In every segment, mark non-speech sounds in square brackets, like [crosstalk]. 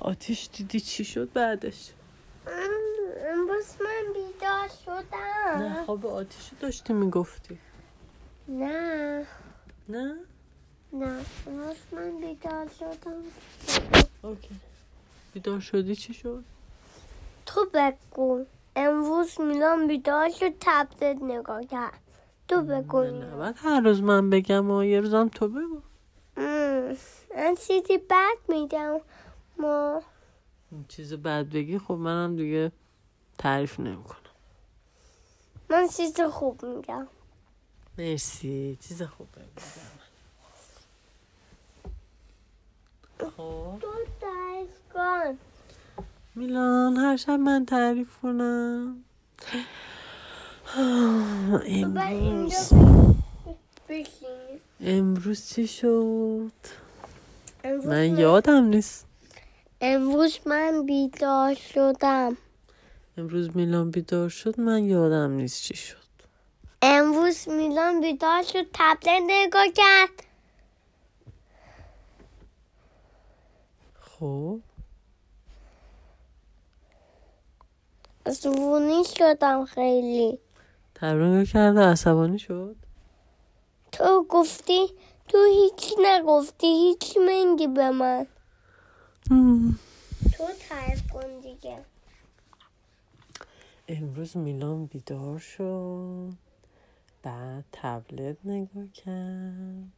آتیش دیدی چی شد بعدش؟ امروز من بیدار شدم. نه خواب آتیش داشتی می‌گفتی. نه. نه؟ نه امروز من بیدار شدم. اوکی. بیدار شدی چی شد؟ تو بگو. امروز میلان بیدار شد تبلت نگاه کرد. تو بگو. نه بعد هر روز من بگم و یه روزم تو بگو. ام، من چیزی بد میدم ما چیز بد بگی خب منم دیگه تعریف نمی‌کنم. من چیز خوب میگم. مرسی چیز خوب بگو. خب. تو تعریف کن. میلان هر شب من تعریف کنم. امروز. امروز چی شد؟ من یادم نیست. امروز من بیدار شدم. امروز میلان بیدار شد من یادم نیست چی شد. امروز میلان بیدار شد تبلت نگاه کرد. خب. عصبانی شدم خیلی. تبرنگا کرده عصبانی شد؟ تو گفتی تو هیچی نگفتی هیچی منگی به من. تو تعریف کن دیگه. امروز میلان بیدار شد. بعد تبلت نگاه کرد.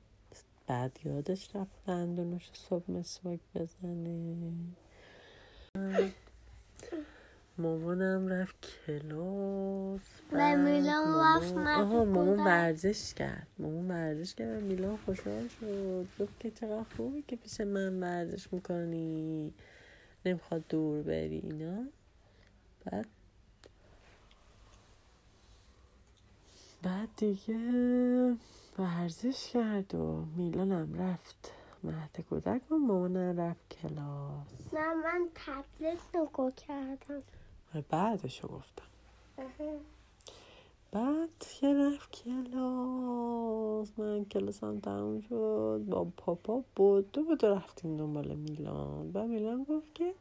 بعد یادش رفت دندونش صبح مسواک بزنه. [laughs] مامانم رفت کلاس و میلان رفت آها. مامان ورزش کرد. مامان ورزش کرد و میلان خوشحال شد. گفت که چقدر خوبه که پیش من ورزش می‌کنی. نمی‌خواد دور بری اینا. بعد بعد دیگه ورزش کرد و میلانم رفت مهد کودک و مامانم رفت کلاس. نه من تبلت نگاه کردم. بعدشو گفتم. بعد که رفت کلاس من کلاسم تموم شد با پاپا بود. دو بود و رفتیم دنبال میلان. و میلان گفت که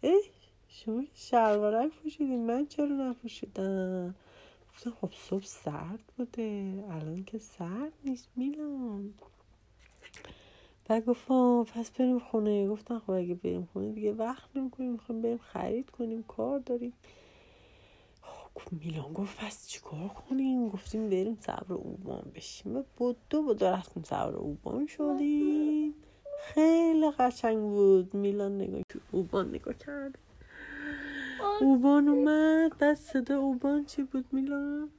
ای شما شلوارک پوشیدین من چرا نپوشیدم؟ گفتم خب صبح سرد بوده. الان که سرد نیست میلان. بعد گفت آه، پس بریم خونه. گفتم خب اگه بریم خونه دیگه وقت نمی‌کنیم می‌خوایم بریم خرید کنیم کار داریم. خب میلان گفت پس چیکار کنیم؟ گفتیم بریم صبر اوبان بشیم. و بدو بدو رفتیم صبر اوبان شدیم. خیلی قشنگ بود. میلان نگاه اوبان نگاه کرد. اوبان اومد. بعد صدا اوبان چی بود میلان؟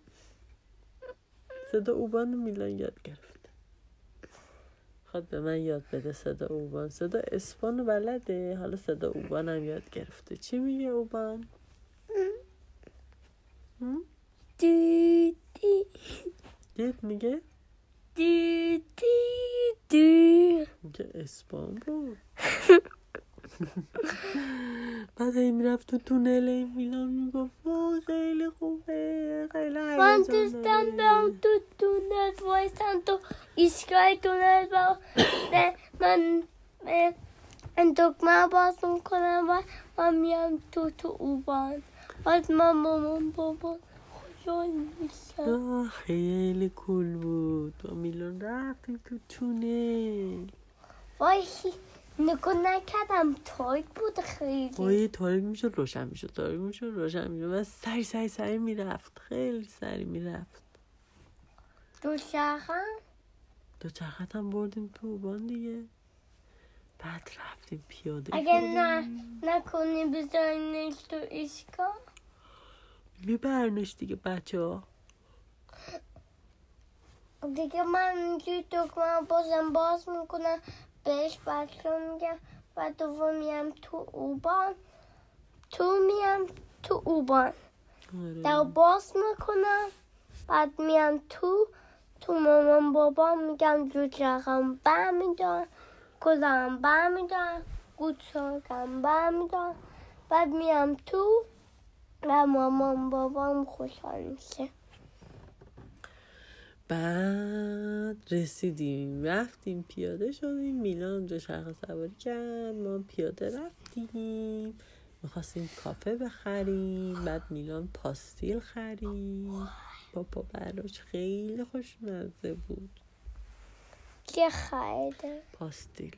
صدا اوبان میلان یاد گرفت. خواد به من یاد بده صدا اوبان. صدا اسپان رو بلده؟ حالا صدا اوبان هم یاد گرفته. چی میگه اوبان؟ هم؟ دی دی. دید میگه؟ دی دی میگه اسپان بود. بعد هی می‌رفت تو تونل میلان می‌گفت وای خیلی خوبه خیلی من دوستم داره." برم تو تونل وایسم تو ایستگاه تونل نه، من من دکمه باز می‌کنم و من میام تو تو اوبان. بعد من مامان بابا میشم خیلی کول بود. با میلان رفتیم تو تونل وای نگاه نکردم. تایت بود با خیلی. یه تاریک می‌شد روشن می‌شد تاریک می‌شد روشن می‌شد. و سری سری سری می‌رفت. خیلی سری می‌رفت. دو شخم دو چرخت هم بردیم تو اوبان دیگه. بعد رفتیم پیاده اگه شدیم. نه نکنی بذارینش تو ایستگاه میبرنش دیگه بچه ها. دیگه من اینجوری دکمه بازم باز می‌کنم بهش بچه میگم و دوم میام تو اوبان. تو میام تو اوبان. در باز می‌کنم بعد میام تو تو مامان بابا میگم جو چرخم برمیدارم کلام برمیدارم گوچاکم برمیدارم بعد میام تو و مامان بابام خوشحال میشه. بعد رسیدیم رفتیم پیاده شدیم. میلان دوچرخه سواری کرد ما پیاده رفتیم. می‌خواستیم کافه بخریم بعد میلان پاستیل خرید. بابا براش خیلی خوشمزه بود. که خریده پاستیل.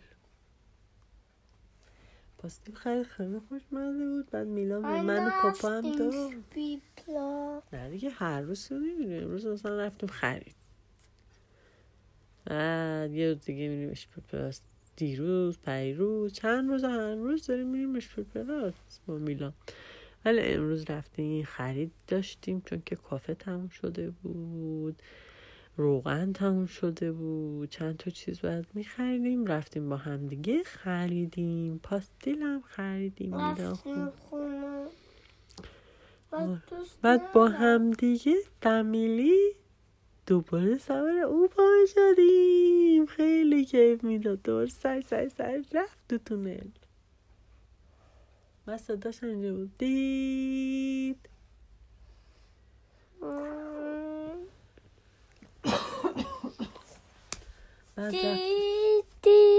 پاستیل خرید خیلی خوشمزه بود. بعد میلان به من و پاپا هم داد. نه دیگه هر روز نمیریم امروز مثلا رفتیم خرید. بعد یه روز دیگه میریم اشپیپلاس دیروز پیروز چند روز هر روز داریم میریم اشپیپلاس با میلان. ولی امروز رفتیم خرید داشتیم چون که کافه تموم شده بود روغن تموم شده بود چند تا چیز باید میخریدیم. رفتیم با هم دیگه خریدیم. پاستیل هم خریدیم. خونه. بعد با ندارم. هم دیگه فامیلی دوباره سوار او شدیم. خیلی کیف می‌داد. دوباره سر سر سر. رفت تو تونل. و صداش اینجا بود دید مم. بعد رفت, دی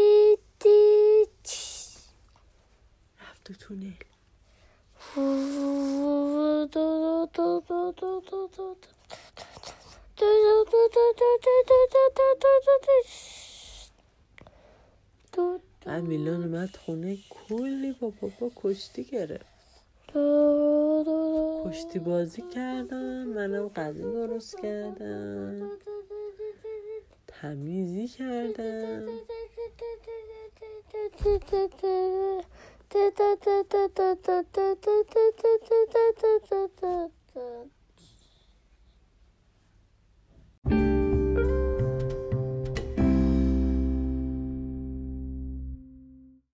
بعد میلان اومد خونه کلی با بابا کشتی گرفت. کشتی بازی کردم منم غذا درست کردم. تمیزی کردم. [laughs]